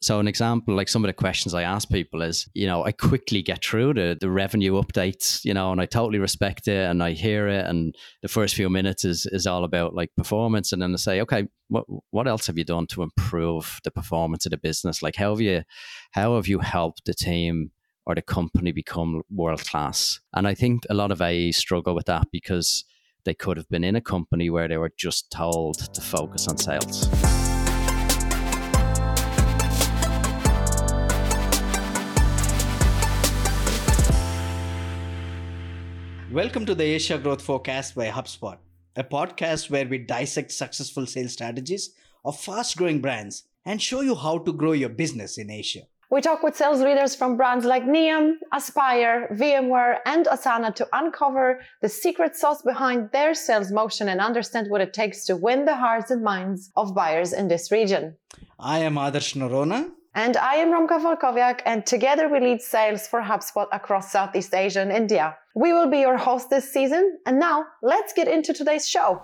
So, an example, like some of the questions I ask people is, you know, I quickly get through the, the revenue updates, you know, and I totally respect it and I hear it. And the first few minutes is, is all about like performance. And then I say, okay, what, what else have you done to improve the performance of the business? Like, how have you, how have you helped the team or the company become world class? And I think a lot of AEs struggle with that because they could have been in a company where they were just told to focus on sales. Welcome to the Asia Growth Forecast by HubSpot, a podcast where we dissect successful sales strategies of fast growing brands and show you how to grow your business in Asia. We talk with sales leaders from brands like Nium, Aspire, VMware, and Asana to uncover the secret sauce behind their sales motion and understand what it takes to win the hearts and minds of buyers in this region. I am Adarsh Noronha. And I am Romka Walkowiak, and together we lead sales for HubSpot across Southeast Asia and India. We will be your host this season, and now let's get into today's show.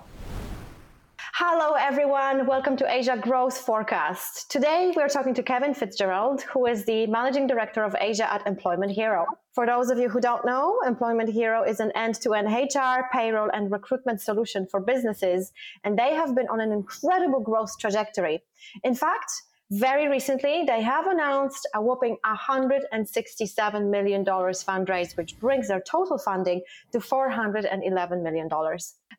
Hello, everyone. Welcome to Asia Growth Forecast. Today, we're talking to Kevin Fitzgerald, who is the Managing Director of Asia at Employment Hero. For those of you who don't know, Employment Hero is an end to end HR, payroll, and recruitment solution for businesses, and they have been on an incredible growth trajectory. In fact, very recently, they have announced a whopping $167 million fundraise, which brings their total funding to $411 million.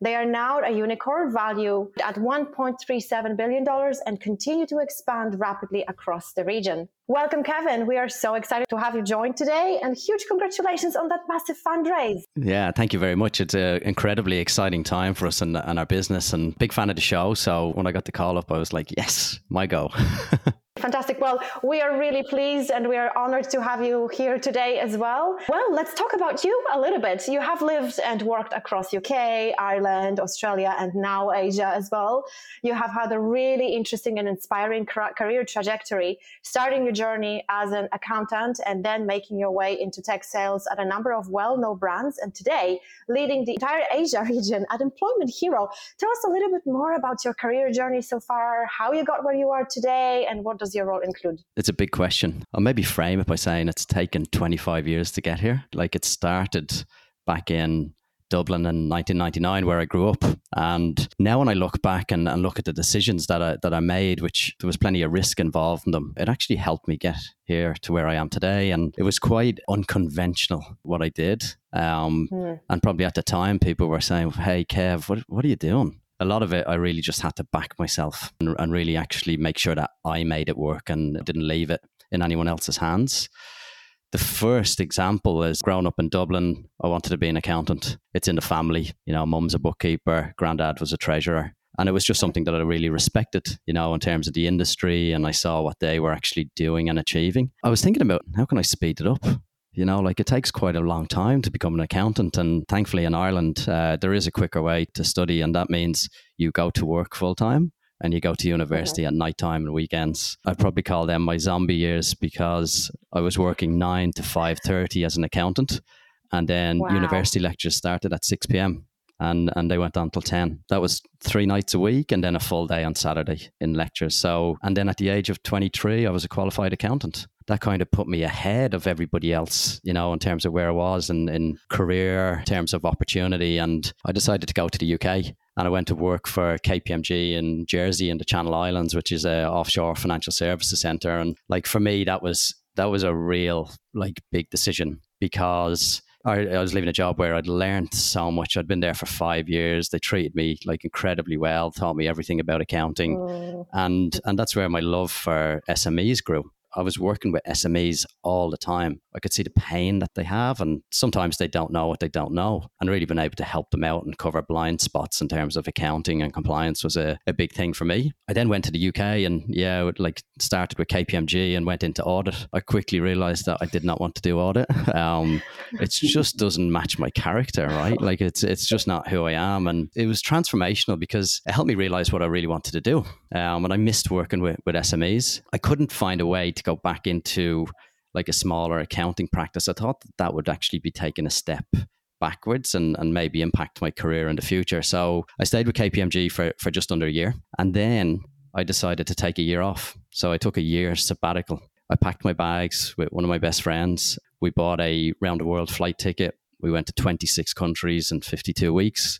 They are now a unicorn value at $1.37 billion and continue to expand rapidly across the region. Welcome, Kevin. We are so excited to have you join today and huge congratulations on that massive fundraise. Yeah, thank you very much. It's an incredibly exciting time for us and, and our business and big fan of the show. So when I got the call up, I was like, yes, my go. Fantastic. Well, we are really pleased and we are honored to have you here today as well. Well, let's talk about you a little bit. You have lived and worked across UK, Ireland, Australia, and now Asia as well. You have had a really interesting and inspiring career trajectory, starting your journey as an accountant and then making your way into tech sales at a number of well-known brands and today leading the entire Asia region at Employment Hero. Tell us a little bit more about your career journey so far, how you got where you are today and what does does your role include? It's a big question. I'll maybe frame it by saying it's taken 25 years to get here. Like it started back in Dublin in 1999, where I grew up. And now when I look back and, and, look at the decisions that I, that I made, which there was plenty of risk involved in them, it actually helped me get here to where I am today. And it was quite unconventional what I did. Um, mm. And probably at the time, people were saying, Hey, Kev, what, what are you doing? A lot of it, I really just had to back myself and, and really actually make sure that I made it work and didn't leave it in anyone else's hands. The first example is growing up in Dublin. I wanted to be an accountant. It's in the family. You know, mum's a bookkeeper, granddad was a treasurer. And it was just something that I really respected, you know, in terms of the industry. And I saw what they were actually doing and achieving. I was thinking about how can I speed it up? You know, like it takes quite a long time to become an accountant. And thankfully, in Ireland, uh, there is a quicker way to study. And that means you go to work full time and you go to university at night time and weekends. I probably call them my zombie years because I was working nine to five thirty as an accountant, and then wow. university lectures started at six p.m. and and they went on till ten. That was three nights a week, and then a full day on Saturday in lectures. So, and then at the age of twenty three, I was a qualified accountant that kind of put me ahead of everybody else, you know, in terms of where I was in, in career, in terms of opportunity. And I decided to go to the UK and I went to work for KPMG in Jersey in the Channel Islands, which is a offshore financial services center. And like for me, that was that was a real like big decision because I, I, was leaving a job where I'd learned so much. I'd been there for five years. They treated me like incredibly well, taught me everything about accounting, mm. and and that's where my love for SMEs grew. I was working with SMEs all the time. I could see the pain that they have, and sometimes they don't know what they don't know. And really being able to help them out and cover blind spots in terms of accounting and compliance was a, a big thing for me. I then went to the UK and, yeah, like started with KPMG and went into audit. I quickly realized that I did not want to do audit. Um, it just doesn't match my character, right? Like it's it's just not who I am. And it was transformational because it helped me realize what I really wanted to do. Um, and I missed working with, with SMEs. I couldn't find a way to go back into like a smaller accounting practice, I thought that, that would actually be taking a step backwards and, and maybe impact my career in the future. So I stayed with KPMG for, for just under a year. And then I decided to take a year off. So I took a year sabbatical. I packed my bags with one of my best friends. We bought a round the world flight ticket. We went to 26 countries in 52 weeks.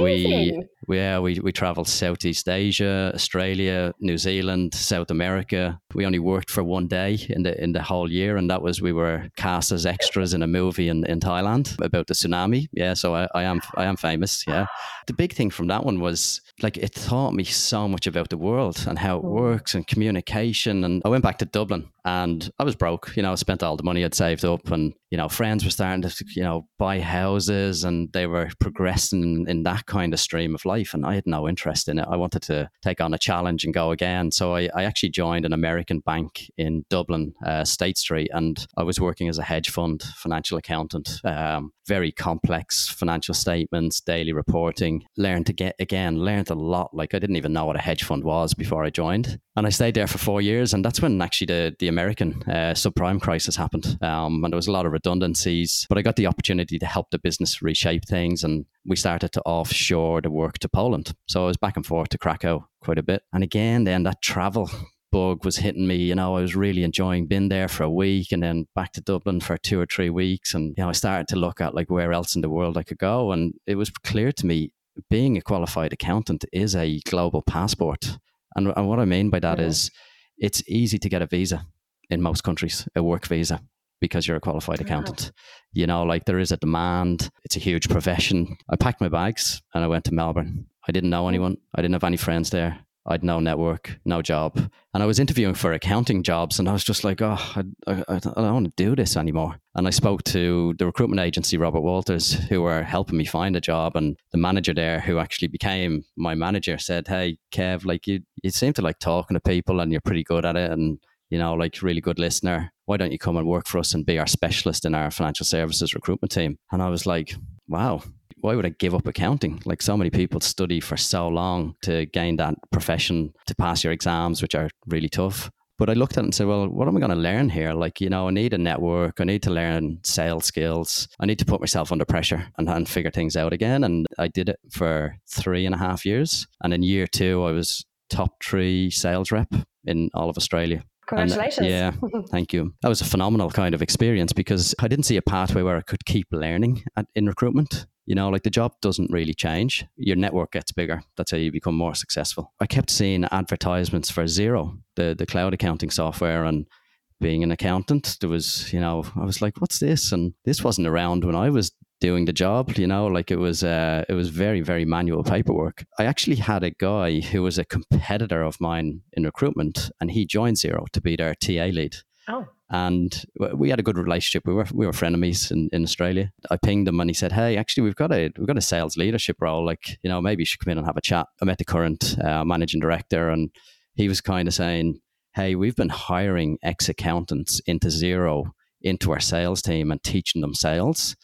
Amazing. We, yeah, we, we traveled Southeast Asia, Australia, New Zealand, South America. We only worked for one day in the in the whole year, and that was we were cast as extras in a movie in, in Thailand about the tsunami. Yeah, so I, I am I am famous. Yeah, the big thing from that one was like it taught me so much about the world and how it Mm. works and communication. And I went back to Dublin and I was broke. You know, I spent all the money I'd saved up, and you know, friends were starting to you know buy houses and they were progressing in that kind of stream of life, and I had no interest in it. I wanted to take on a challenge and go again. So I, I actually joined an American bank in Dublin, uh, State Street, and I was working as a hedge fund financial accountant. Um, very complex financial statements, daily reporting. Learned to get again, learned a lot. Like I didn't even know what a hedge fund was before I joined, and I stayed there for four years. And that's when actually the the American uh, subprime crisis happened, um, and there was a lot of redundancies. But I got the opportunity to help the business reshape things, and we started to offshore the work to Poland. So I was back and forth to Krakow quite a bit. And again, then that travel bug was hitting me. You know, I was really enjoying being there for a week and then back to Dublin for two or three weeks. And, you know, I started to look at like where else in the world I could go. And it was clear to me being a qualified accountant is a global passport. And, and what I mean by that Yeah. is it's easy to get a visa in most countries, a work visa. Because you're a qualified Wow. accountant, you know, like there is a demand. It's a huge profession. I packed my bags and I went to Melbourne. I didn't know anyone. I didn't have any friends there. I'd no network, no job. And I was interviewing for accounting jobs and I was just like, oh, I, I, I don't want to do this anymore. And I spoke to the recruitment agency, Robert Walters, who were helping me find a job. And the manager there, who actually became my manager, said, hey, Kev, like you, you seem to like talking to people and you're pretty good at it. And you know, like really good listener. Why don't you come and work for us and be our specialist in our financial services recruitment team? And I was like, wow, why would I give up accounting? Like so many people study for so long to gain that profession, to pass your exams, which are really tough. But I looked at it and said, well, what am I going to learn here? Like, you know, I need a network. I need to learn sales skills. I need to put myself under pressure and, and figure things out again. And I did it for three and a half years. And in year two, I was top three sales rep in all of Australia. And, uh, Congratulations. yeah, thank you. That was a phenomenal kind of experience because I didn't see a pathway where I could keep learning at, in recruitment. You know, like the job doesn't really change. Your network gets bigger. That's how you become more successful. I kept seeing advertisements for Xero, the, the cloud accounting software, and being an accountant, there was, you know, I was like, what's this? And this wasn't around when I was doing the job, you know, like it was uh, it was very, very manual paperwork. I actually had a guy who was a competitor of mine in recruitment and he joined Xero to be their TA lead. Oh. And we had a good relationship. We were we were frenemies in, in Australia. I pinged him and he said, "Hey, actually, we've got a we've got a sales leadership role. Like, you know, maybe you should come in and have a chat." I met the current uh, managing director, and he was kind of saying, "Hey, we've been hiring ex accountants into Xero into our sales team and teaching them sales."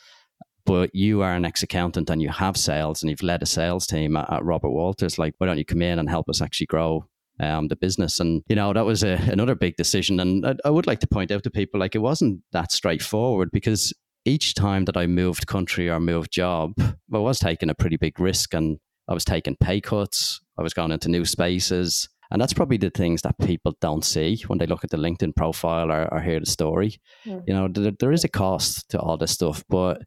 But you are an ex accountant and you have sales and you've led a sales team at, at Robert Walters. Like, why don't you come in and help us actually grow um, the business. And, you know, that was a, another big decision. And I, I would like to point out to people, like, it wasn't that straightforward because each time that I moved country or moved job, I was taking a pretty big risk and I was taking pay cuts. I was going into new spaces. And that's probably the things that people don't see when they look at the LinkedIn profile or, or hear the story. Mm. You know, there, there is a cost to all this stuff. But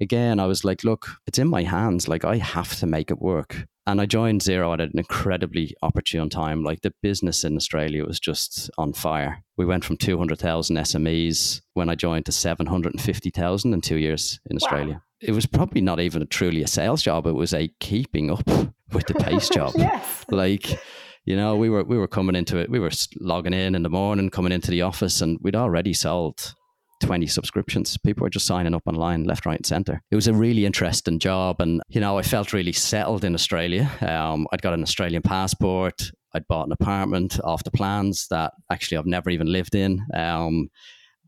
again, I was like, look, it's in my hands. Like, I have to make it work. And I joined Xero at an incredibly opportune time. Like, the business in Australia was just on fire. We went from 200,000 SMEs when I joined to 750,000 in two years in Australia. It was probably not even truly a sales job, it was a keeping up with the pace job yes. like you know we were we were coming into it we were logging in in the morning coming into the office and we'd already sold 20 subscriptions people were just signing up online left right and center it was a really interesting job and you know i felt really settled in australia um, i'd got an australian passport i'd bought an apartment off the plans that actually i've never even lived in um,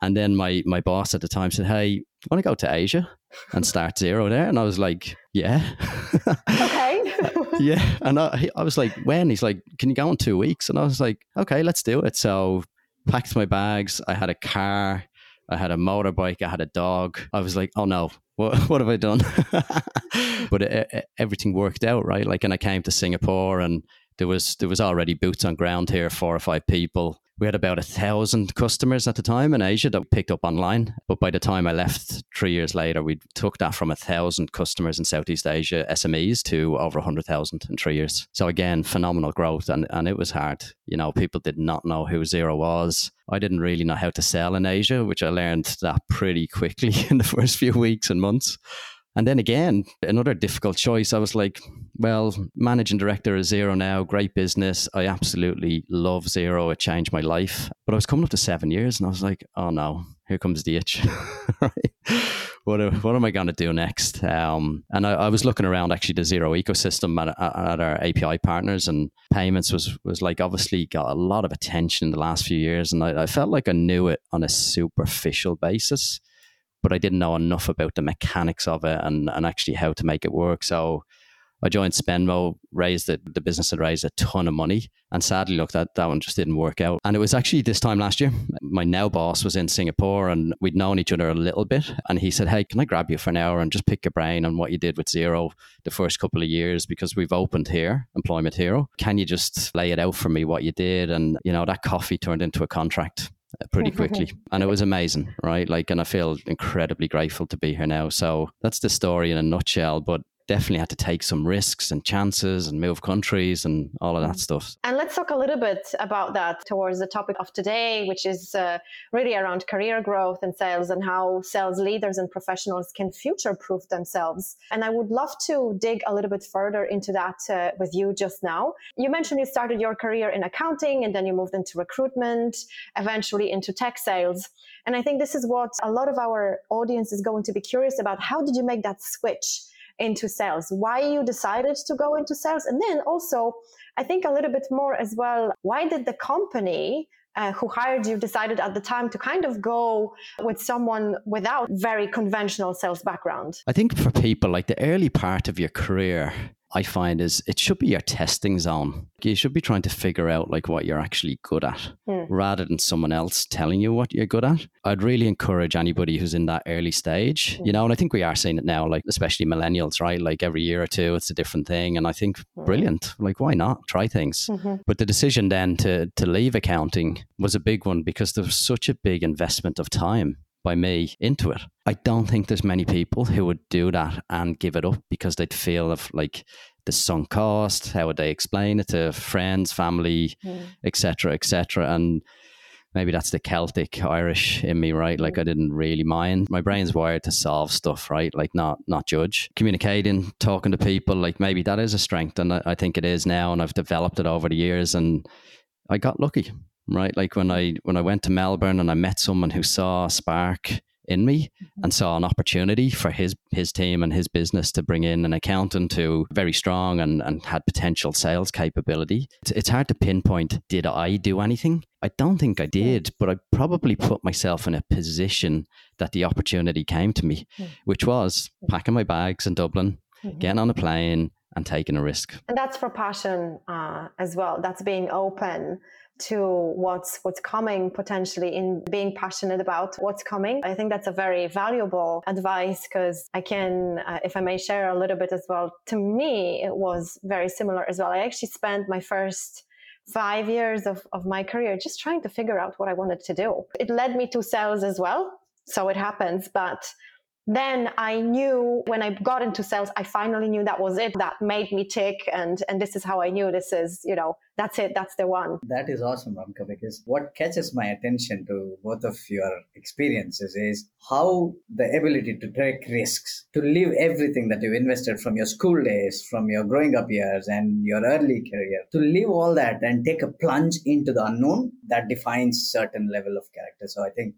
and then my my boss at the time said hey want to go to asia and start Xero there and i was like yeah Okay. yeah. And I, I was like, when? He's like, can you go in two weeks? And I was like, okay, let's do it. So packed my bags. I had a car. I had a motorbike. I had a dog. I was like, oh no, what, what have I done? but it, it- everything worked out, right? Like, and I came to Singapore and there was there was already boots on ground here, four or five people. We had about a thousand customers at the time in Asia that picked up online. But by the time I left three years later, we took that from a thousand customers in Southeast Asia, SMEs, to over a hundred thousand in three years. So again, phenomenal growth, and and it was hard. You know, people did not know who Xero was. I didn't really know how to sell in Asia, which I learned that pretty quickly in the first few weeks and months. And then again, another difficult choice. I was like, well, managing director of Xero now, great business. I absolutely love Xero. It changed my life. But I was coming up to seven years and I was like, oh no, here comes the itch. what, what am I going to do next? Um, and I, I, was looking around actually the Xero ecosystem at, at, our API partners and payments was, was like obviously got a lot of attention in the last few years. And I, I felt like I knew it on a superficial basis but I didn't know enough about the mechanics of it and, and actually how to make it work. So I joined Spenmo, raised it, the business had raised a ton of money. And sadly, look, that, that one just didn't work out. And it was actually this time last year, my now boss was in Singapore and we'd known each other a little bit. And he said, Hey, can I grab you for an hour and just pick your brain on what you did with Xero the first couple of years? Because we've opened here, Employment Hero. Can you just lay it out for me what you did? And, you know, that coffee turned into a contract Uh, pretty quickly. And it was amazing right? Like and i feel incredibly grateful to be here now. So that's the story in a nutshell but definitely had to take some risks and chances and move countries and all of that mm. stuff. And let's talk a little bit about that towards the topic of today, which is uh, really around career growth and sales and how sales leaders and professionals can future proof themselves. And I would love to dig a little bit further into that uh, with you just now. You mentioned you started your career in accounting and then you moved into recruitment, eventually into tech sales. And I think this is what a lot of our audience is going to be curious about. How did you make that switch? Into sales, why you decided to go into sales. And then also, I think a little bit more as well, why did the company uh, who hired you decided at the time to kind of go with someone without very conventional sales background? I think for people like the early part of your career, I find is it should be your testing zone. You should be trying to figure out like what you're actually good at mm. rather than someone else telling you what you're good at. I'd really encourage anybody who's in that early stage, mm. you know, and I think we are seeing it now, like especially millennials, right? Like every year or two, it's a different thing. And I think mm. brilliant. Like, why not try things? Mm-hmm. But the decision then to, to leave accounting was a big one because there was such a big investment of time by me into it. I don't think there's many people who would do that and give it up because they'd feel of like the sunk cost. How would they explain it to friends, family, etc., mm. etc. Et and maybe that's the Celtic Irish in me, right? Like I didn't really mind. My brain's wired to solve stuff, right? Like not not judge. Communicating, talking to people, like maybe that is a strength, and I, I think it is now, and I've developed it over the years, and I got lucky right? Like when I when I went to Melbourne and I met someone who saw a spark in me mm-hmm. and saw an opportunity for his his team and his business to bring in an accountant who very strong and, and had potential sales capability. It's, it's hard to pinpoint did I do anything? I don't think I did, but I probably put myself in a position that the opportunity came to me, which was packing my bags in Dublin, mm-hmm. getting on a plane and taking a risk. And that's for passion uh, as well. That's being open to what's what's coming potentially in being passionate about what's coming i think that's a very valuable advice because i can uh, if i may share a little bit as well to me it was very similar as well i actually spent my first five years of, of my career just trying to figure out what i wanted to do it led me to sales as well so it happens but then I knew when I got into sales, I finally knew that was it. That made me tick, and and this is how I knew this is you know that's it, that's the one. That is awesome, Romka, because what catches my attention to both of your experiences is how the ability to take risks, to leave everything that you've invested from your school days, from your growing up years, and your early career, to leave all that and take a plunge into the unknown that defines certain level of character. So I think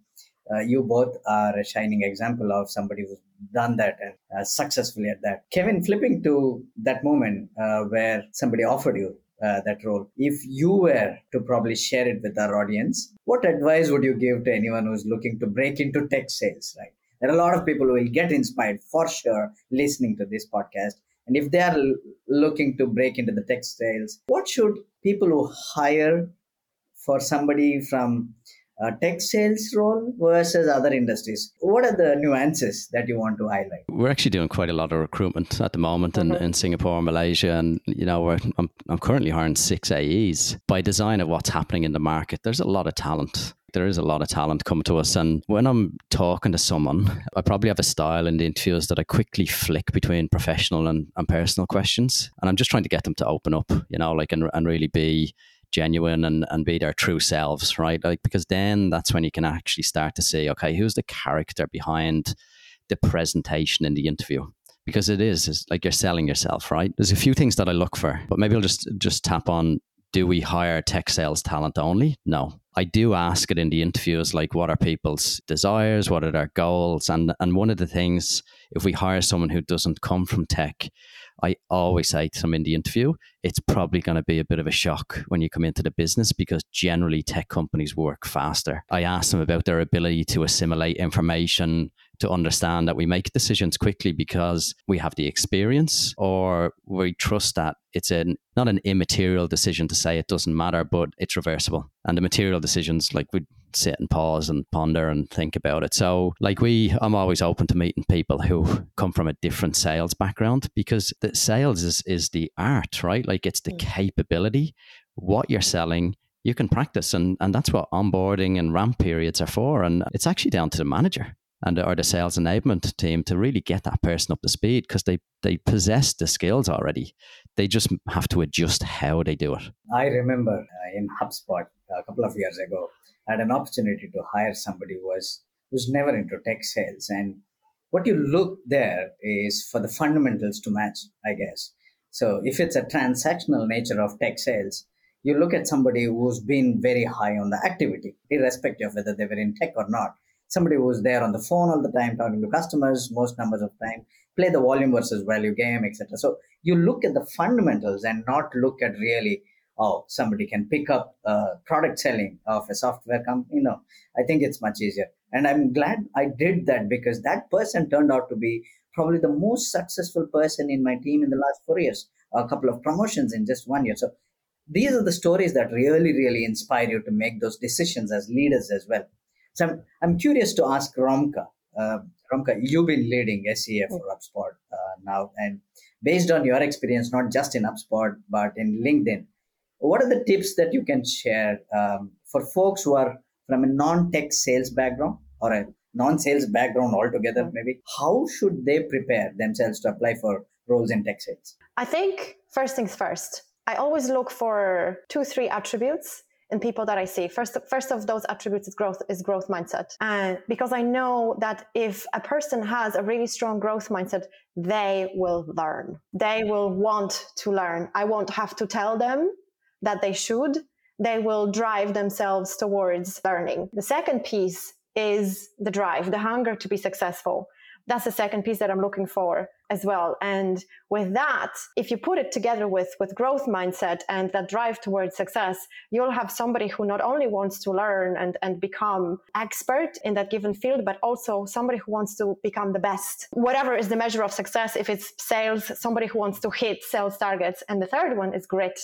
uh, you both are a shining example of somebody who's done that and uh, successfully at that. Kevin, flipping to that moment uh, where somebody offered you uh, that role, if you were to probably share it with our audience, what advice would you give to anyone who's looking to break into tech sales? Right, there are a lot of people who will get inspired for sure listening to this podcast. And if they are looking to break into the tech sales, what should people who hire for somebody from uh, tech sales role versus other industries? What are the nuances that you want to highlight? We're actually doing quite a lot of recruitment at the moment in, in Singapore and Malaysia. And, you know, we're, I'm, I'm currently hiring six AEs. By design of what's happening in the market, there's a lot of talent there is a lot of talent coming to us. And when I'm talking to someone, I probably have a style in the interviews that I quickly flick between professional and, and personal questions. And I'm just trying to get them to open up, you know, like and, and really be genuine and, and be their true selves, right? Like because then that's when you can actually start to see, okay, who's the character behind the presentation in the interview? Because it is, it's like you're selling yourself, right? There's a few things that I look for, but maybe I'll just just tap on do we hire tech sales talent only? No. I do ask it in the interviews like what are people's desires, what are their goals? And and one of the things if we hire someone who doesn't come from tech, I always mm-hmm. say to them in the interview, it's probably going to be a bit of a shock when you come into the business because generally tech companies work faster. I ask them about their ability to assimilate information, to understand that we make decisions quickly because we have the experience or we trust that it's a not an immaterial decision to say it doesn't matter, but it's reversible. And the material decisions, like we sit and pause and ponder and think about it. So, like we, I'm always open to meeting people who come from a different sales background because the sales is is the art, right? Like it's the mm. capability, what you're selling. You can practice, and, and that's what onboarding and ramp periods are for. And it's actually down to the manager and or the sales enablement team to really get that person up to speed because they they possess the skills already. They just have to adjust how they do it. I remember uh, in HubSpot a couple of years ago, I had an opportunity to hire somebody who was who's never into tech sales, and what you look there is for the fundamentals to match, I guess. So if it's a transactional nature of tech sales, you look at somebody who's been very high on the activity, irrespective of whether they were in tech or not somebody who's there on the phone all the time talking to customers most numbers of time play the volume versus value game etc so you look at the fundamentals and not look at really oh somebody can pick up uh, product selling of a software company no i think it's much easier. And i'm glad i did that because that person turned out to be probably the most successful person in my team in the last four years a couple of promotions in just one year. So these are the stories that really really inspire you to make those decisions as leaders as well so I'm, I'm curious to ask Romka. Uh, Romka, you've been leading SEA for HubSpot uh, now, and based on your experience, not just in HubSpot but in LinkedIn, what are the tips that you can share um, for folks who are from a non-tech sales background or a non-sales background altogether? Maybe how should they prepare themselves to apply for roles in tech sales? I think first things first. I always look for two, three attributes in people that I see. First, first of those attributes is growth is growth mindset. And because I know that if a person has a really strong growth mindset, they will learn. They will want to learn. I won't have to tell them that they should. They will drive themselves towards learning. The second piece is the drive, the hunger to be successful that's the second piece that I'm looking for as well. And with that, if you put it together with, with growth mindset and that drive towards success, you'll have somebody who not only wants to learn and, and become expert in that given field, but also somebody who wants to become the best. Whatever is the measure of success, if it's sales, somebody who wants to hit sales targets. And the third one is grit.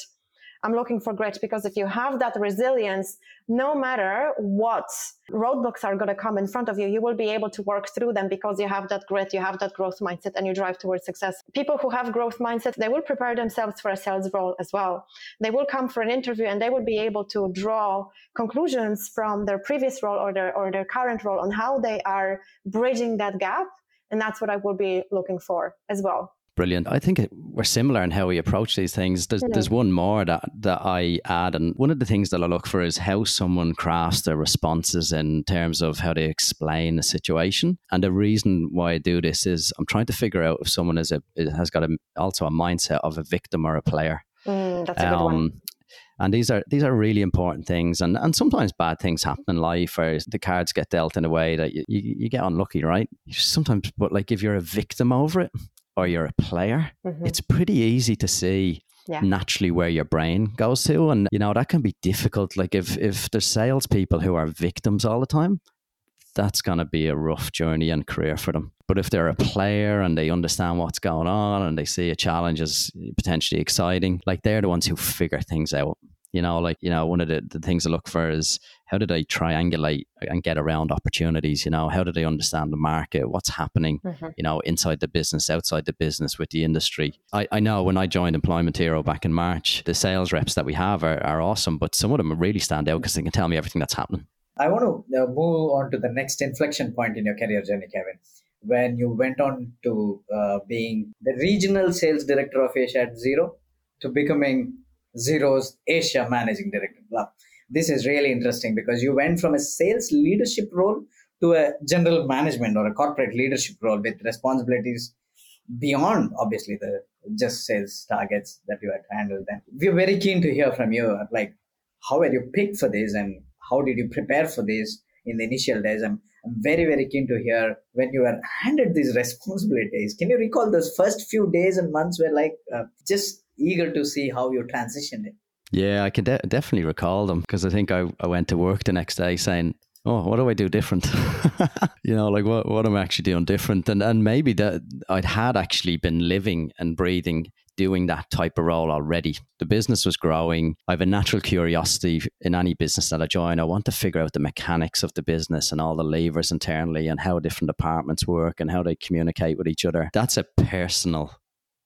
I'm looking for grit because if you have that resilience, no matter what roadblocks are going to come in front of you, you will be able to work through them because you have that grit, you have that growth mindset, and you drive towards success. People who have growth mindset, they will prepare themselves for a sales role as well. They will come for an interview and they will be able to draw conclusions from their previous role or their or their current role on how they are bridging that gap. And that's what I will be looking for as well brilliant. I think we're similar in how we approach these things. There's, there's one more that, that I add, and one of the things that I look for is how someone crafts their responses in terms of how they explain a situation. And the reason why I do this is I'm trying to figure out if someone is a has got a, also a mindset of a victim or a player. Mm, that's a um, good one. Um, and these are these are really important things and and sometimes bad things happen in life or the cards get dealt in a way that you, you, you get unlucky right sometimes but like if you're a victim over it or you're a player, mm-hmm. it's pretty easy to see yeah. naturally where your brain goes to. And, you know, that can be difficult. Like if, if there's salespeople who are victims all the time, that's going to be a rough journey and career for them. But if they're a player and they understand what's going on and they see a challenge as potentially exciting, like they're the ones who figure things out. You know, like, you know, one of the, the things I look for is how do they triangulate and get around opportunities? You know, how do they understand the market? What's happening, mm-hmm. you know, inside the business, outside the business, with the industry? I, I know when I joined Employment Hero back in March, the sales reps that we have are, are awesome, but some of them really stand out because they can tell me everything that's happening. I want to uh, move on to the next inflection point in your career journey, Kevin when you went on to uh, being the regional sales director of Asia at Xero to becoming Xero's Asia managing director. Blah. This is really interesting because you went from a sales leadership role to a general management or a corporate leadership role with responsibilities beyond obviously the just sales targets that you had handled then we're very keen to hear from you like how were you picked for this and how did you prepare for this in the initial days i'm very, very keen to hear when you were handed these responsibilities. Can you recall those first few days and months were like uh, just eager to see how you transitioned it? Yeah, I can de- definitely recall them because I think I, I went to work the next day saying, oh, what do I do different? you know, like what what am I actually doing different? And and maybe that I'd had actually been living and breathing doing that type of role already. The business was growing. I have a natural curiosity in any business that I join. I want to figure out the mechanics of the business and all the levers internally and how different departments work and how they communicate with each other. That's a personal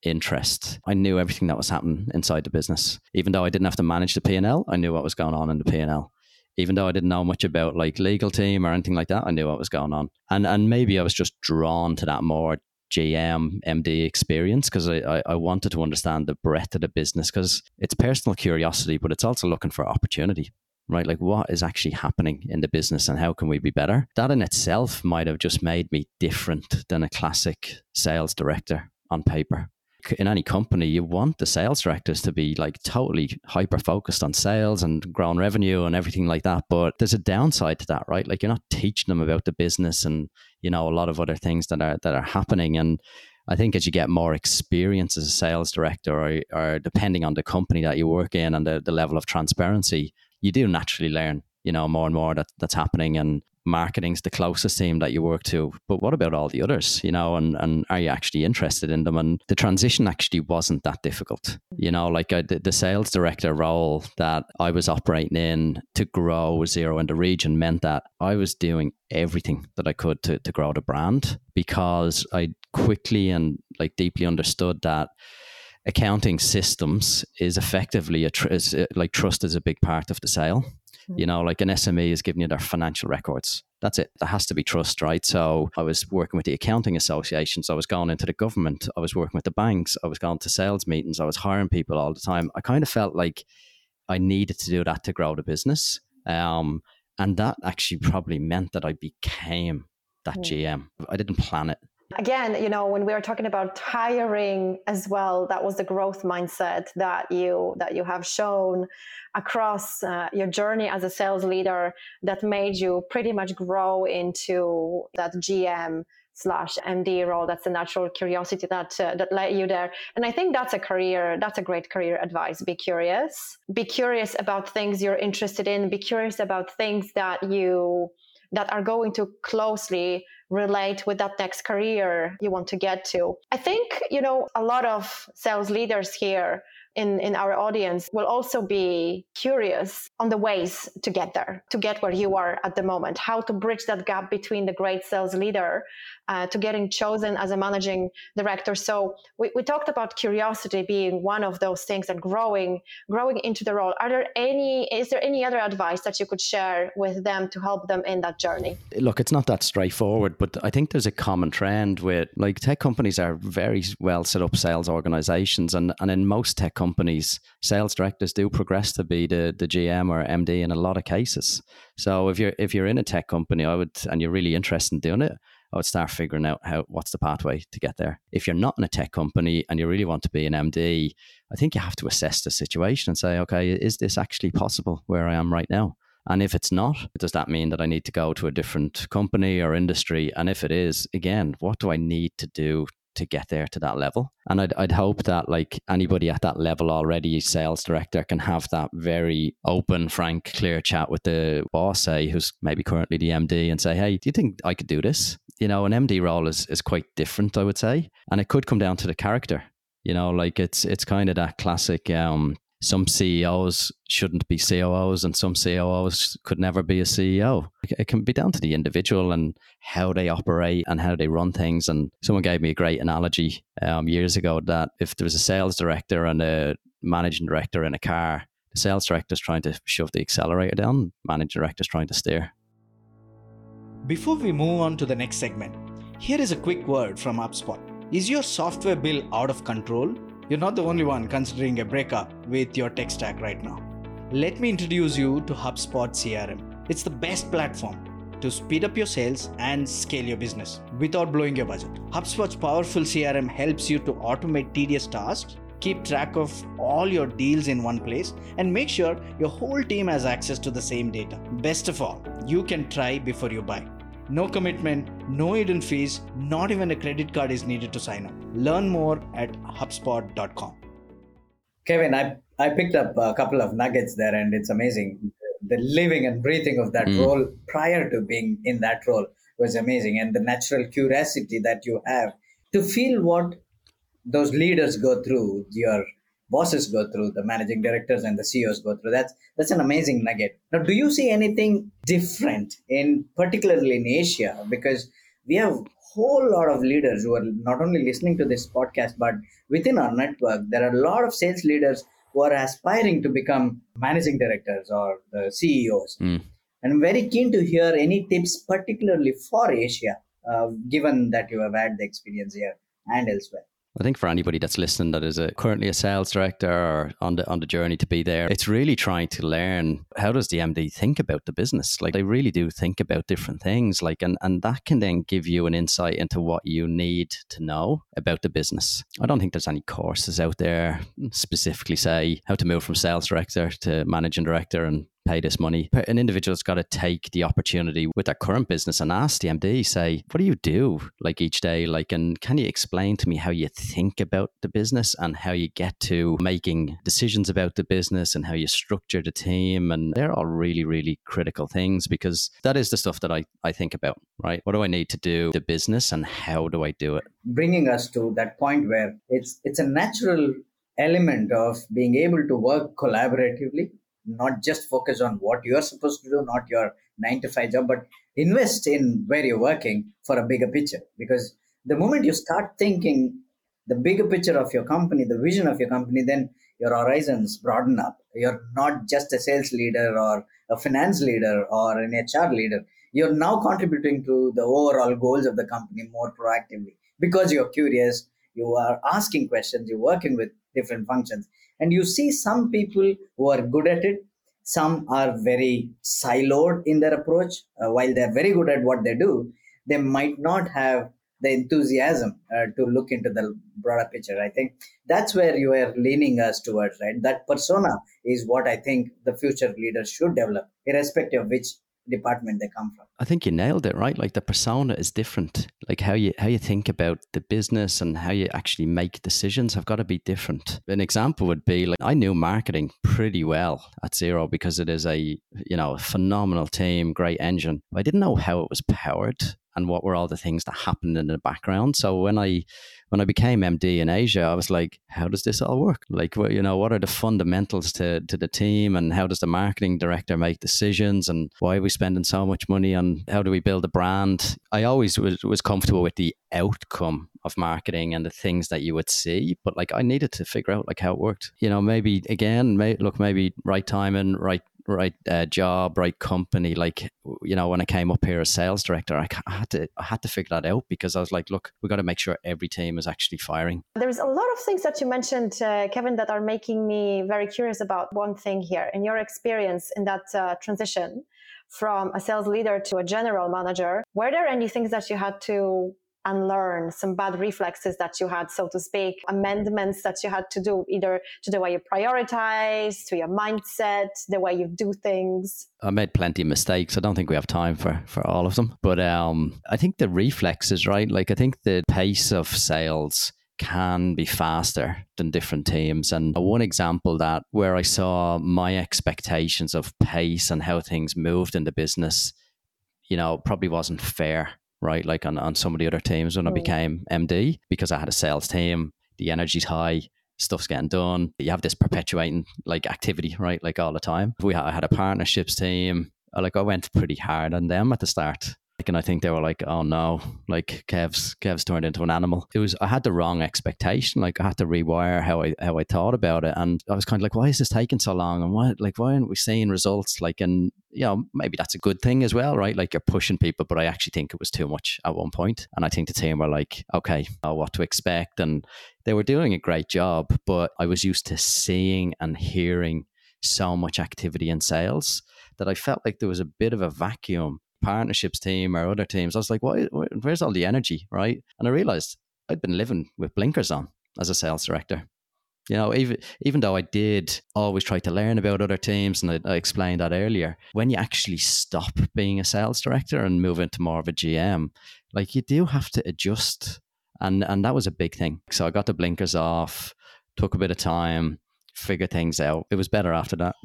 interest. I knew everything that was happening inside the business. Even though I didn't have to manage the P&L, I knew what was going on in the P&L even though I didn't know much about like legal team or anything like that, I knew what was going on. And and maybe I was just drawn to that more GM, MD experience because I, I, wanted to understand the breadth of the business because it's personal curiosity, but it's also looking for opportunity, right? Like what is actually happening in the business and how can we be better? That in itself might have just made me different than a classic sales director on paper in any company, you want the sales directors to be like totally hyper focused on sales and growing revenue and everything like that. But there's a downside to that, right? Like you're not teaching them about the business and you know a lot of other things that are that are happening. And I think as you get more experience as a sales director, or, or depending on the company that you work in and the, the level of transparency, you do naturally learn you know more and more that that's happening and marketing's the closest team that you work to but what about all the others you know and and are you actually interested in them? And the transition actually wasn't that difficult you know like I, the, the sales director role that i was operating in to grow Xero in the region meant that i was doing everything that i could to, to grow the brand because i quickly and like deeply understood that accounting systems is effectively a tr- is, uh, like trust is a big part of the sale you know, like an SME is giving you their financial records. That's it. There has to be trust, right? So I was working with the accounting associations. I was going into the government. I was working with the banks. I was going to sales meetings. I was hiring people all the time. I kind of felt like I needed to do that to grow the business. Um, and that actually probably meant that I became that GM. I didn't plan it again you know when we were talking about hiring as well that was the growth mindset that you that you have shown across uh, your journey as a sales leader that made you pretty much grow into that gm slash md role. That's the natural curiosity that uh, that led you there. And i think that's a career that's a great career advice. Be curious. Be curious about things you're interested in. Be curious about things that you that are going to closely relate with that next career you want to get to. I think, you know, a lot of sales leaders here in, in our audience will also be curious on the ways to get there, to get where you are at the moment, how to bridge that gap between the great sales leader uh, to getting chosen as a managing director. So we, we talked about curiosity being one of those things and growing, growing into the role. Are there any, is there any other advice that you could share with them to help them in that journey? Look, it's not that straightforward, but I think there's a common trend with like tech companies are very well set up sales organizations. And, and in most tech companies, sales directors do progress to be the, the GM or MD in a lot of cases. So if you're if you're in a tech company, I would and you're really interested in doing it, I would start figuring out how what's the pathway to get there. If you're not in a tech company and you really want to be an MD, I think you have to assess the situation and say, okay, is this actually possible where I am right now? And if it's not, does that mean that I need to go to a different company or industry? And if it is, again, what do I need to do to get there to that level. And I'd, I'd hope that like anybody at that level already, sales director can have that very open, frank, clear chat with the boss, say, who's maybe currently the MD and say, Hey, do you think I could do this? You know, an MD role is, is quite different, I would say. And it could come down to the character. You know, like it's it's kind of that classic um some CEOs shouldn't be COOs and some COOs could never be a CEO. It can be down to the individual and how they operate and how they run things. And someone gave me a great analogy um, years ago that if there was a sales director and a managing director in a car, the sales director is trying to shove the accelerator down, managing director is trying to steer. Before we move on to the next segment, here is a quick word from HubSpot. Is your software bill out of control? You're not the only one considering a breakup with your tech stack right now. Let me introduce you to HubSpot CRM. It's the best platform to speed up your sales and scale your business without blowing your budget. HubSpot's powerful CRM helps you to automate tedious tasks, keep track of all your deals in one place, and make sure your whole team has access to the same data. Best of all, you can try before you buy. No commitment, no hidden fees, not even a credit card is needed to sign up. Learn more at HubSpot.com. Kevin, I, I picked up a couple of nuggets there, and it's amazing. The living and breathing of that mm. role prior to being in that role was amazing, and the natural curiosity that you have to feel what those leaders go through, your bosses go through, the managing directors and the CEOs go through. That's that's an amazing nugget. Now, do you see anything different in particularly in Asia? Because we have a whole lot of leaders who are not only listening to this podcast, but within our network, there are a lot of sales leaders who are aspiring to become managing directors or the CEOs. Mm. And I'm very keen to hear any tips, particularly for Asia, uh, given that you have had the experience here and elsewhere. I think for anybody that's listening that is a, currently a sales director or on the on the journey to be there, it's really trying to learn how does the MD think about the business. Like they really do think about different things. Like and, and that can then give you an insight into what you need to know about the business. I don't think there's any courses out there specifically say how to move from sales director to managing director and pay this money. An individual's got to take the opportunity with their current business and ask the MD, say, what do you do like each day? Like, and can you explain to me how you think about the business and how you get to making decisions about the business and how you structure the team? And they're all really, really critical things because that is the stuff that I, I think about, right? What do I need to do the business and how do I do it? Bringing us to that point where it's it's a natural element of being able to work collaboratively not just focus on what you're supposed to do, not your nine to five job, but invest in where you're working for a bigger picture. Because the moment you start thinking the bigger picture of your company, the vision of your company, then your horizons broaden up. You're not just a sales leader or a finance leader or an HR leader. You're now contributing to the overall goals of the company more proactively because you're curious, you are asking questions, you're working with different functions and you see some people who are good at it. Some are very siloed in their approach. Uh, while they're very good at what they do they might not have the enthusiasm uh, to look into the broader picture i think. That's where you are leaning us towards right? That persona is what i think the future leaders should develop irrespective of which department they come from. I think you nailed it, right? Like the persona is different. Like how you how you think about the business and how you actually make decisions have got to be different. An example would be like I knew marketing pretty well at Xero because it is a you know phenomenal team, great engine. I didn't know how it was powered and what were all the things that happened in the background. So when I when I became MD in Asia, I was like, how does this all work? Like, you know, what are the fundamentals to, to the team and how does the marketing director make decisions and why are we spending so much money on how do we build a brand? I always was, was comfortable with the outcome of marketing and the things that you would see, but like I needed to figure out like how it worked. You know, maybe again, may, look, maybe right time and right right uh, job, right company. Like you know, when I came up here as sales director, I, had to I had to figure that out because I was like, look, we got to make sure every team is actually firing. There's a lot of things that you mentioned, uh, Kevin, that are making me very curious about one thing here. In your experience in that uh, transition from a sales leader to a general manager, were there any things that you had to unlearn some bad reflexes that you had, so to speak, amendments that you had to do, either to the way you prioritize, to your mindset, the way you do things? I made plenty of mistakes. I don't think we have time for, for all of them. But um, I think the reflexes, right? Like, I think the pace of sales can be faster than different teams. And one example that where I saw my expectations of pace and how things moved in the business, you know, probably wasn't fair right? Like on, on some of the other teams when I mm. became MD, because I had a sales team, the energy's high, stuff's getting done. You have this perpetuating like activity, right? Like all the time. We had, I had a partnerships team. Uh, like I went pretty hard on them at the start and I think they were like, "Oh no!" Like Kev's Kev's turned into an animal. It was I had the wrong expectation. Like I had to rewire how I how I thought about it, and I was kind of like, "Why is this taking so long?" And why like why aren't we seeing results? Like, and you know maybe that's a good thing as well, right? Like you're pushing people, but I actually think it was too much at one point. and I think the team were like, "Okay, oh, what to expect," and they were doing a great job, but I was used to seeing and hearing so much activity in sales that I felt like there was a bit of a vacuum partnerships team or other teams, I was like, Why, where's all the energy, right? And I realized I'd been living with blinkers on as a sales director. You know, even even though I did always try to learn about other teams, and I, I, explained that earlier, when you actually stop being a sales director and move into more of a GM, like you do have to adjust, and and that was a big thing. So I got the blinkers off, took a bit of time, figure things out. It was better after that.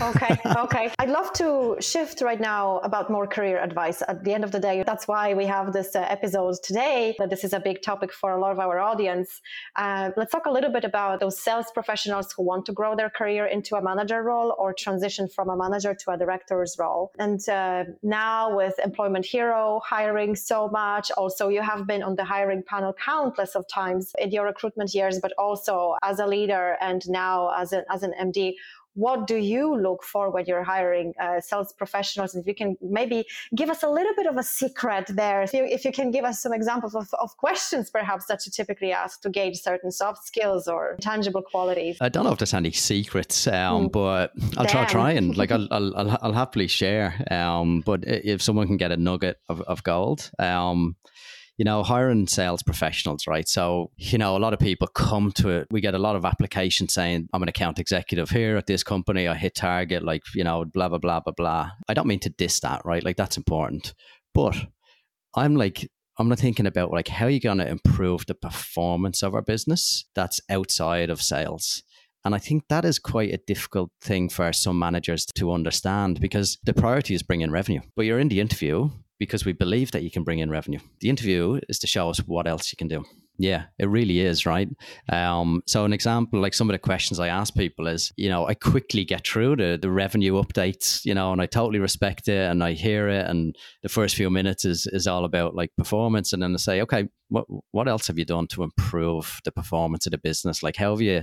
okay, okay. I'd love to shift right now about more career advice. At the end of the day, that's why we have this uh, episode today. That this is a big topic for a lot of our audience. Uh, let's talk a little bit about those sales professionals who want to grow their career into a manager role or transition from a manager to a director's role. And uh, now with Employment Hero hiring so much, also you have been on the hiring panel countless of times in your recruitment years, but also as a leader and now as, a, as an MD, what do you look for when you're hiring uh, sales professionals? And If you can maybe give us a little bit of a secret there, if you, if you can give us some examples of, of questions perhaps that you typically ask to gauge certain soft skills or tangible qualities. I don't know if there's any secrets, um, mm. but I'll Damn. try and Like I'll, I'll, I'll, happily share. Um, but if someone can get a nugget of, of gold, um, you know, hiring sales professionals, right? So, you know, a lot of people come to it. We get a lot of applications saying, I'm an account executive here at this company. I hit target, like, you know, blah, blah, blah, blah, blah. I don't mean to diss that, right? Like, that's important. But I'm like, I'm not thinking about like how are you going to improve the performance of our business that's outside of sales. And I think that is quite a difficult thing for some managers to understand because the priority is bringing revenue. But you're in the interview because we believe that you can bring in revenue. The interview is to show us what else you can do. Yeah, it really is, right? Um, so, an example, like some of the questions I ask people is, you know, I quickly get through the, the revenue updates, you know, and I totally respect it and I hear it. And the first few minutes is, is all about like performance. And then I say, okay, what, what else have you done to improve the performance of the business? Like, how have you,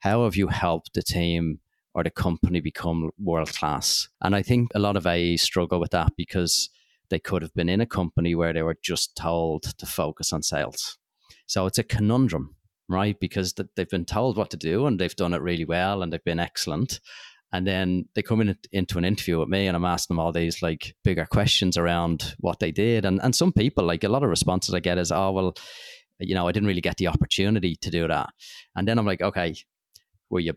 how have you helped the team or the company become world class? And I think a lot of AEs struggle with that because they could have been in a company where they were just told to focus on sales. So it's a conundrum, right? Because they've been told what to do and they've done it really well and they've been excellent. And then they come in into an interview with me and I'm asking them all these like bigger questions around what they did. And, and some people, like a lot of responses I get is, oh, well, you know, I didn't really get the opportunity to do that. And then I'm like, okay, were you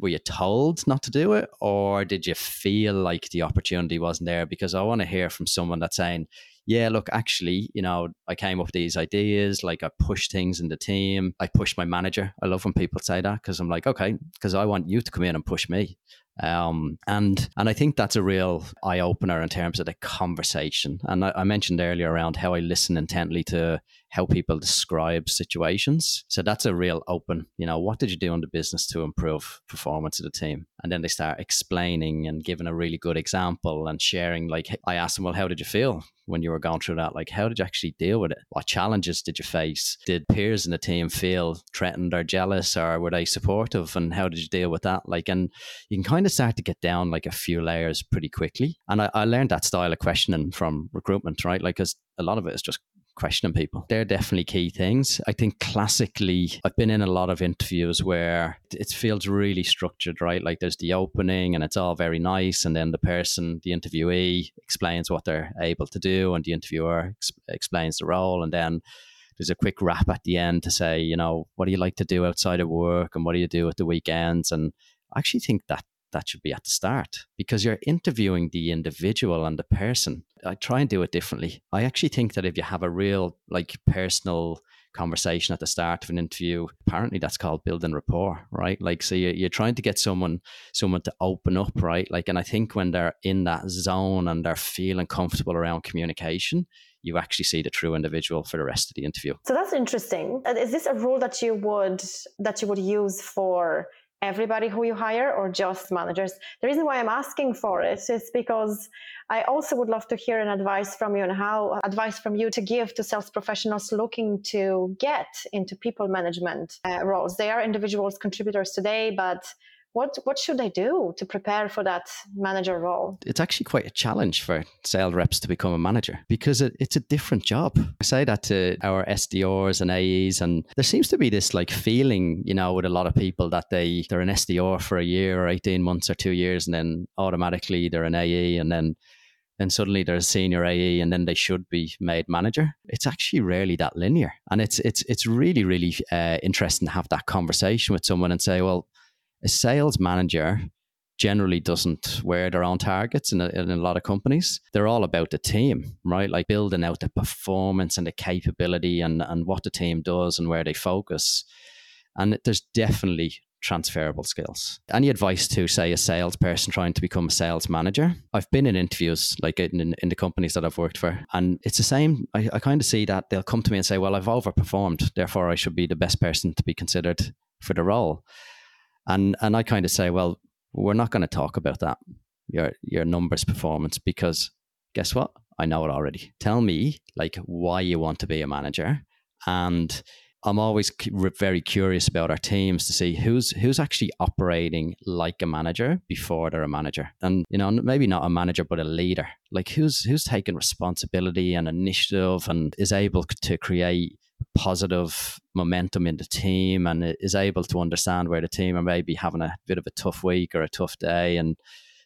were you told not to do it or did you feel like the opportunity wasn't there? Because i want to hear from someone that's saying yeah look actually you know i came up with these ideas like i pushed things in the team i pushed my manager. I love when people say that because i'm like okay because i want you to come in and push me. Um, and and I think that's a real eye opener in terms of the conversation. And I, I, mentioned earlier around how I listen intently to how people describe situations. So that's a real open. You know, what did you do in the business to improve performance of the team? And then they start explaining and giving a really good example and sharing. Like I asked them, well, how did you feel when you were going through that? Like, how did you actually deal with it? What challenges did you face? Did peers in the team feel threatened or jealous, or were they supportive? And how did you deal with that? Like, and you can kind of start to get down like a few layers pretty quickly. And I, I learned that style of questioning from recruitment, right? Like, because a lot of it is just questioning people. They're definitely key things. I think classically, I've been in a lot of interviews where it feels really structured, right? Like there's the opening and it's all very nice. And then the person, the interviewee, explains what they're able to do, and the interviewer ex- explains the role. And then there's a quick wrap at the end to say, you know, what do you like to do outside of work and what do you do at the weekends? And I actually think that that should be at the start because you're interviewing the individual and the person. I try and do it differently. I actually think that if you have a real, like, personal conversation at the start of an interview apparently that's called building rapport right like so you, you're trying to get someone someone to open up right like and i think when they're in that zone and they're feeling comfortable around communication you actually see the true individual for the rest of the interview. So that's interesting. Is this a rule that you would that you would use for everybody who you hire or just managers? The reason why I'm asking for it is because I also would love to hear an advice from you and how advice from you to give to sales professionals looking to get into people management uh, roles. They are individuals contributors today, but what what should they do to prepare for that manager role? It's actually quite a challenge for sales reps to become a manager because it, it's a different job. I say that to our SDRs and AEs, and there seems to be this like feeling, you know, with a lot of people that they they're an SDR for a year or eighteen months or two years, and then automatically they're an AE, and then then suddenly they're a senior AE and then they should be made manager. It's actually rarely that linear. And it's it's it's really, really uh, interesting to have that conversation with someone and say, well, a sales manager generally doesn't wear their own targets in a, in a lot of companies. They're all about the team, right? Like building out the performance and the capability and, and what the team does and where they focus. And there's definitely transferable skills. Any advice to, say, a salesperson trying to become a sales manager? I've been in interviews, like in, in the companies that I've worked for, and it's the same. I, I kind of see that they'll come to me and say, Well, I've overperformed, therefore I should be the best person to be considered for the role. And and I kind of say, well, we're not going to talk about that your your numbers performance because guess what? I know it already. Tell me like why you want to be a manager, and I'm always very curious about our teams to see who's who's actually operating like a manager before they're a manager, and you know maybe not a manager but a leader. Like who's who's taking responsibility and initiative and is able to create positive momentum in the team and is able to understand where the team are maybe having a bit of a tough week or a tough day and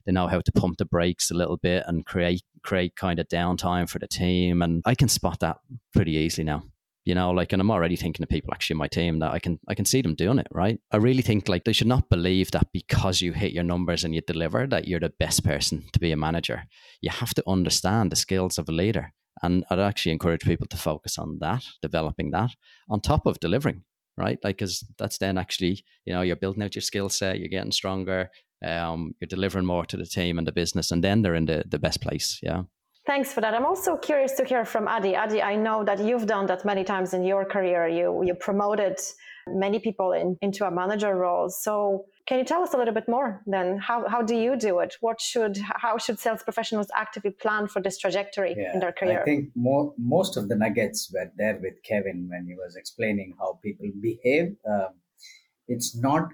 they know how to pump the brakes a little bit and create create kind of downtime for the team. And I can spot that pretty easily now you know like and i'm already thinking of people actually in my team that i can i can see them doing it right? I really think like they should not believe that because you hit your numbers and you deliver that you're the best person to be a manager. You have to understand the skills of a leader and I'd actually encourage people to focus on that, developing that on top of delivering, right? Like, because that's then actually, you know, you're building out your skill set, you're getting stronger, um, you're delivering more to the team and the business, and then they're in the, the best place. Yeah. Thanks for that. I'm also curious to hear from Adi. Adi, I know that you've done that many times in your career. You you promoted many people in, into a manager role. So can you tell us a little bit more then? How, how do you do it? What should, how should sales professionals actively plan for this trajectory yeah, in their career? I think more, most of the nuggets were there with Kevin when he was explaining how people behave. Um, it's not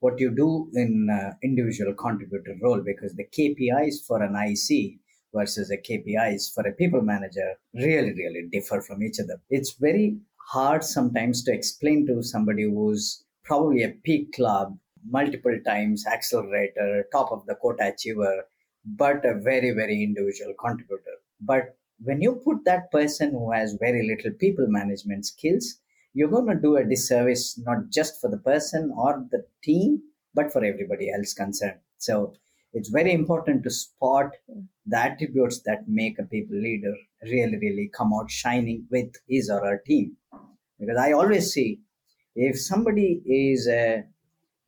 what you do in uh, individual contributor role because the KPIs for an IC versus the KPIs for a people manager really, really differ from each other. It's very hard sometimes to explain to somebody who's probably a peak club multiple times accelerator, top of the quota achiever, but a very, very individual contributor. But when you put that person who has very little people management skills, you're going to do a disservice not just for the person or the team, but for everybody else concerned. So it's very important to spot the attributes that make a people leader really, really come out shining with his or her team. Because I always see if somebody is a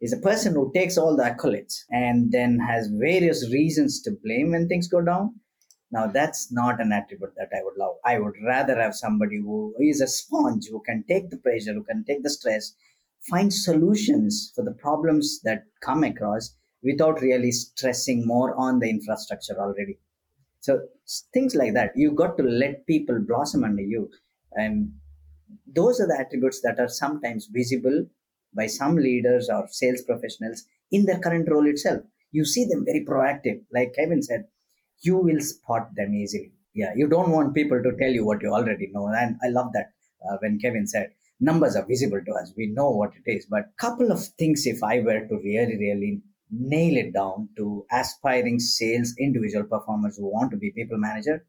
is a person who takes all the accolades and then has various reasons to blame when things go down. Now, that's not an attribute that I would love. I would rather have somebody who is a sponge, who can take the pressure, who can take the stress, find solutions for the problems that come across without really stressing more on the infrastructure already. So, things like that, you got to let people blossom under you. And those are the attributes that are sometimes visible by some leaders or sales professionals in their current role itself. You see them very proactive. Like Kevin said, you will spot them easily. Yeah, you don't want people to tell you what you already know. And I love that uh, when Kevin said, numbers are visible to us. We know what it is. But couple of things, if I were to really, really nail it down to aspiring sales individual performers who want to be people manager,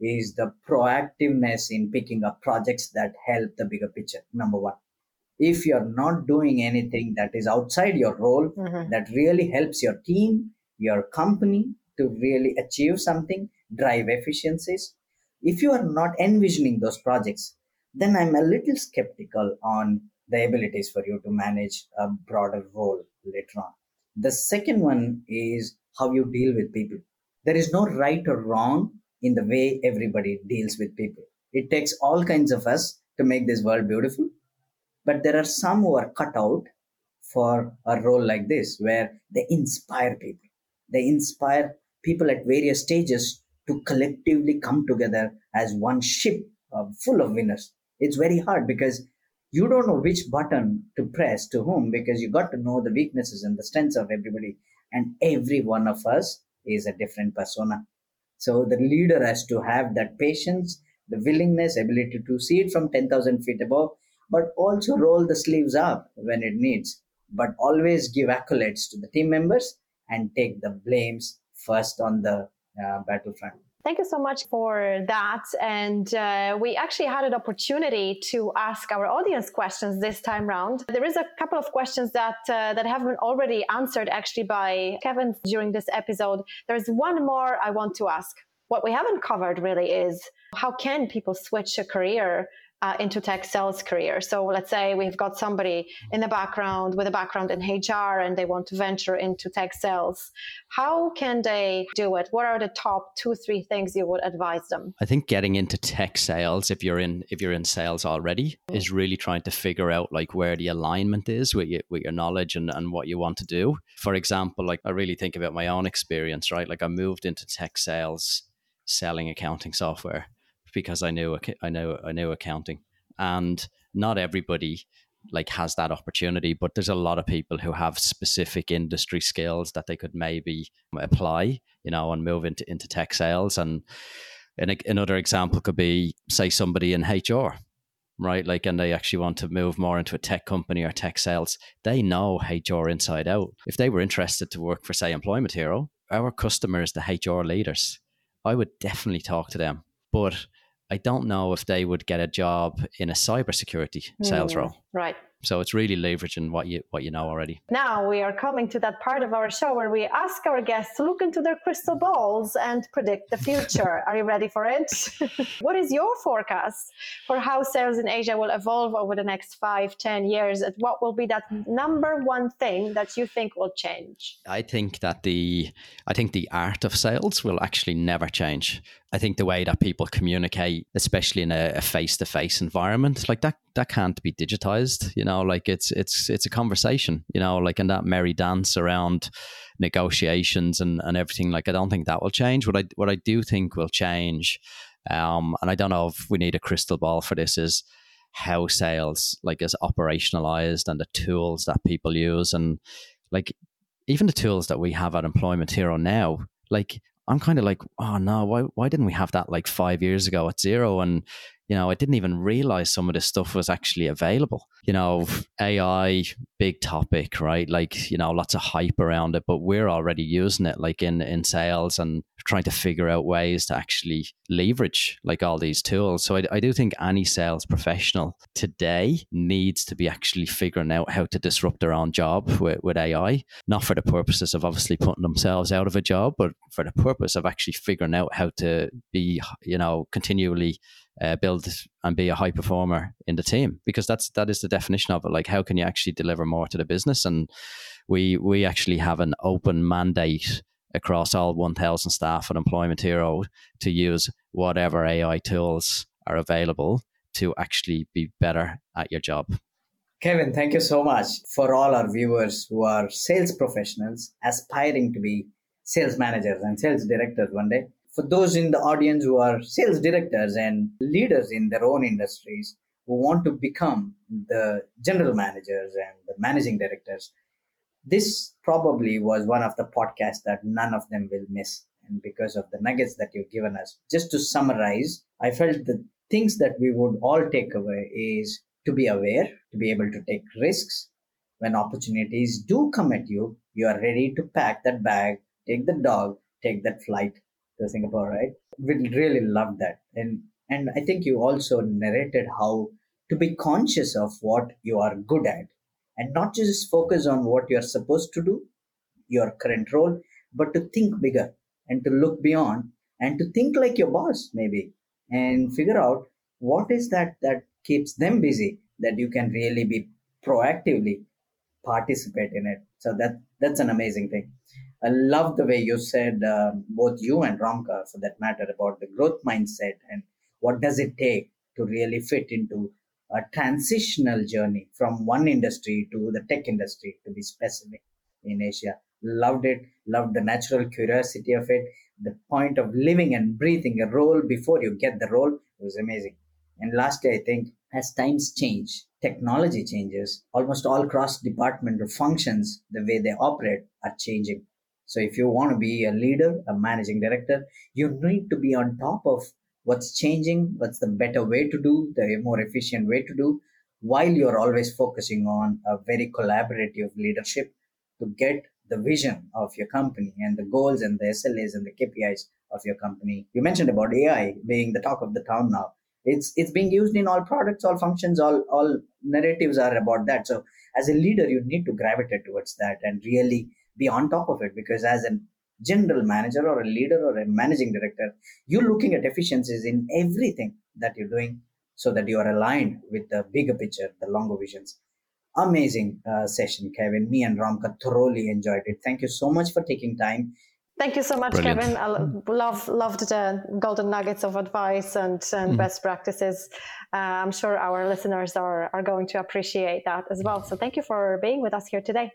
is the proactiveness in picking up projects that help the bigger picture. Number one if you're not doing anything that is outside your role mm-hmm. that really helps your team your company to really achieve something drive efficiencies if you are not envisioning those projects then i'm a little skeptical on the abilities for you to manage a broader role later on the second one is how you deal with people there is no right or wrong in the way everybody deals with people It takes all kinds of us to make this world beautiful. But there are some who are cut out for a role like this, where they inspire people. They inspire people at various stages to collectively come together as one ship uh, full of winners. It's very hard because you don't know which button to press to whom because you got to know the weaknesses and the strengths of everybody. And every one of us is a different persona. So the leader has to have that patience, the willingness, ability to see it from 10,000 feet above, but also roll the sleeves up when it needs. But always give accolades to the team members and take the blames first on the uh, battlefront. Thank you so much for that. And uh, we actually had an opportunity to ask our audience questions this time round. There is a couple of questions that uh, that have been already answered actually by Kevin during this episode. There's one more I want to ask. What we haven't covered really is how can people switch a career uh, into tech sales career. So let's say we've got somebody in the background with a background in HR and they want to venture into tech sales. How can they do it? What are the top two, three things you would advise them? I think getting into tech sales, if you're in if you're in sales already, is really trying to figure out like where the alignment is with your, with your knowledge and, and what you want to do. For example, like I really think about my own experience, right? Like I moved into tech sales selling accounting software because I knew I know I knew accounting, and not everybody like has that opportunity but there's a lot of people who have specific industry skills that they could maybe apply you know and move into into tech sales. And and another example could be say somebody in hr right? Like and they actually want to move more into a tech company or tech sales. They know hr inside out. If they were interested to work for say employment hero our customers the hr leaders. I would definitely talk to them. But I don't know if they would get a job in a cybersecurity sales mm, role. Right. So it's really leveraging what you what you know already. Now we are coming to that part of our show where we ask our guests to look into their crystal balls and predict the future. are you ready for it? what is your forecast for how sales in Asia will evolve over the next five, ten years? And what will be that number one thing that you think will change? I think that the I think the art of sales will actually never change. I think the way that people communicate, especially in a face to face environment, like that that can't be digitized you know? Like it's it's it's a conversation you know? Like in that merry dance around negotiations and and everything like i don't think that will change. What i what i do think will change um and i don't know if we need a crystal ball for this is how sales like is operationalized and the tools that people use. And like even the tools that we have at employment here hero now like I'm kind of like, oh no, why why didn't we have that like five years ago at Xero? And you know, I didn't even realize some of this stuff was actually available. You know, AI, big topic, right? Like, you know, lots of hype around it, but we're already using it like in, in sales and trying to figure out ways to actually leverage like all these tools. So I, I do think any sales professional today needs to be actually figuring out how to disrupt their own job with, with AI, not for the purposes of obviously putting themselves out of a job, but for the purpose of actually figuring out how to be, you know, continually uh, build and be a high performer in the team. Because that's that is the definition of it. Like how can you actually deliver more to the business? And we we actually have an open mandate across all 1000 staff and employment hero to use whatever ai tools are available to actually be better at your job. Kevin thank you so much for all our viewers who are sales professionals aspiring to be sales managers and sales directors one day. For those in the audience who are sales directors and leaders in their own industries who want to become the general managers and the managing directors, this probably was one of the podcasts that none of them will miss. And because of the nuggets that you've given us, just to summarize, I felt the things that we would all take away is to be aware, to be able to take risks. When opportunities do come at you, you are ready to pack that bag, take the dog, take that flight, to Singapore, right? We really love that. And and I think you also narrated how to be conscious of what you are good at and not just focus on what you're supposed to do, your current role, but to think bigger and to look beyond and to think like your boss, maybe, and figure out what is that that keeps them busy that you can really be proactively participate in it. So that that's an amazing thing. I love the way you said, uh, both you and Romka for that matter, about the growth mindset and what does it take to really fit into a transitional journey from one industry to the tech industry to be specific in Asia. Loved it, loved the natural curiosity of it, the point of living and breathing a role before you get the role was amazing. And lastly, I think as times change, technology changes, almost all cross departmental functions, the way they operate are changing. So if you want to be a leader, a managing director, you need to be on top of what's changing, what's the better way to do, the more efficient way to do, while you're always focusing on a very collaborative leadership to get the vision of your company and the goals and the SLAs and the KPIs of your company. You mentioned about AI being the talk of the town now. It's it's being used in all products, all functions, all all narratives are about that. So as a leader, you need to gravitate towards that and really be on top of it because as a general manager or a leader or a managing director, you're looking at efficiencies in everything that you're doing so that you are aligned with the bigger picture, the longer visions. Amazing uh, session, Kevin. Me and Romka thoroughly enjoyed it. Thank you so much for taking time. Thank you so much, Brilliant. Kevin. I love loved the golden nuggets of advice and, and mm. best practices. Uh, I'm sure our listeners are are going to appreciate that as well. So thank you for being with us here today.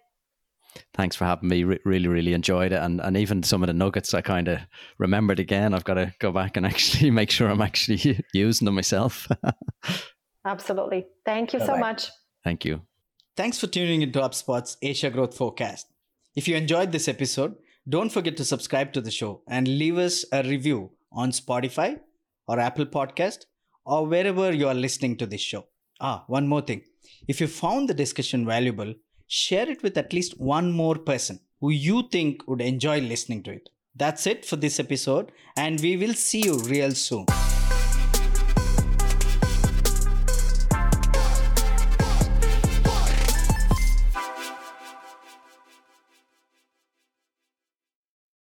Thanks for having me. Re- really, really enjoyed it, and and even some of the nuggets I kind of remembered again. I've got to go back and actually make sure I'm actually using them myself. Absolutely. Thank you Bye-bye. so much. Thank you. Thanks for tuning into HubSpot's Asia Growth Forecast. If you enjoyed this episode, don't forget to subscribe to the show and leave us a review on Spotify or Apple Podcast or wherever you are listening to this show. Ah, one more thing. If you found the discussion valuable, share it with at least one more person who you think would enjoy listening to it. That's it for this episode, and we will see you real soon.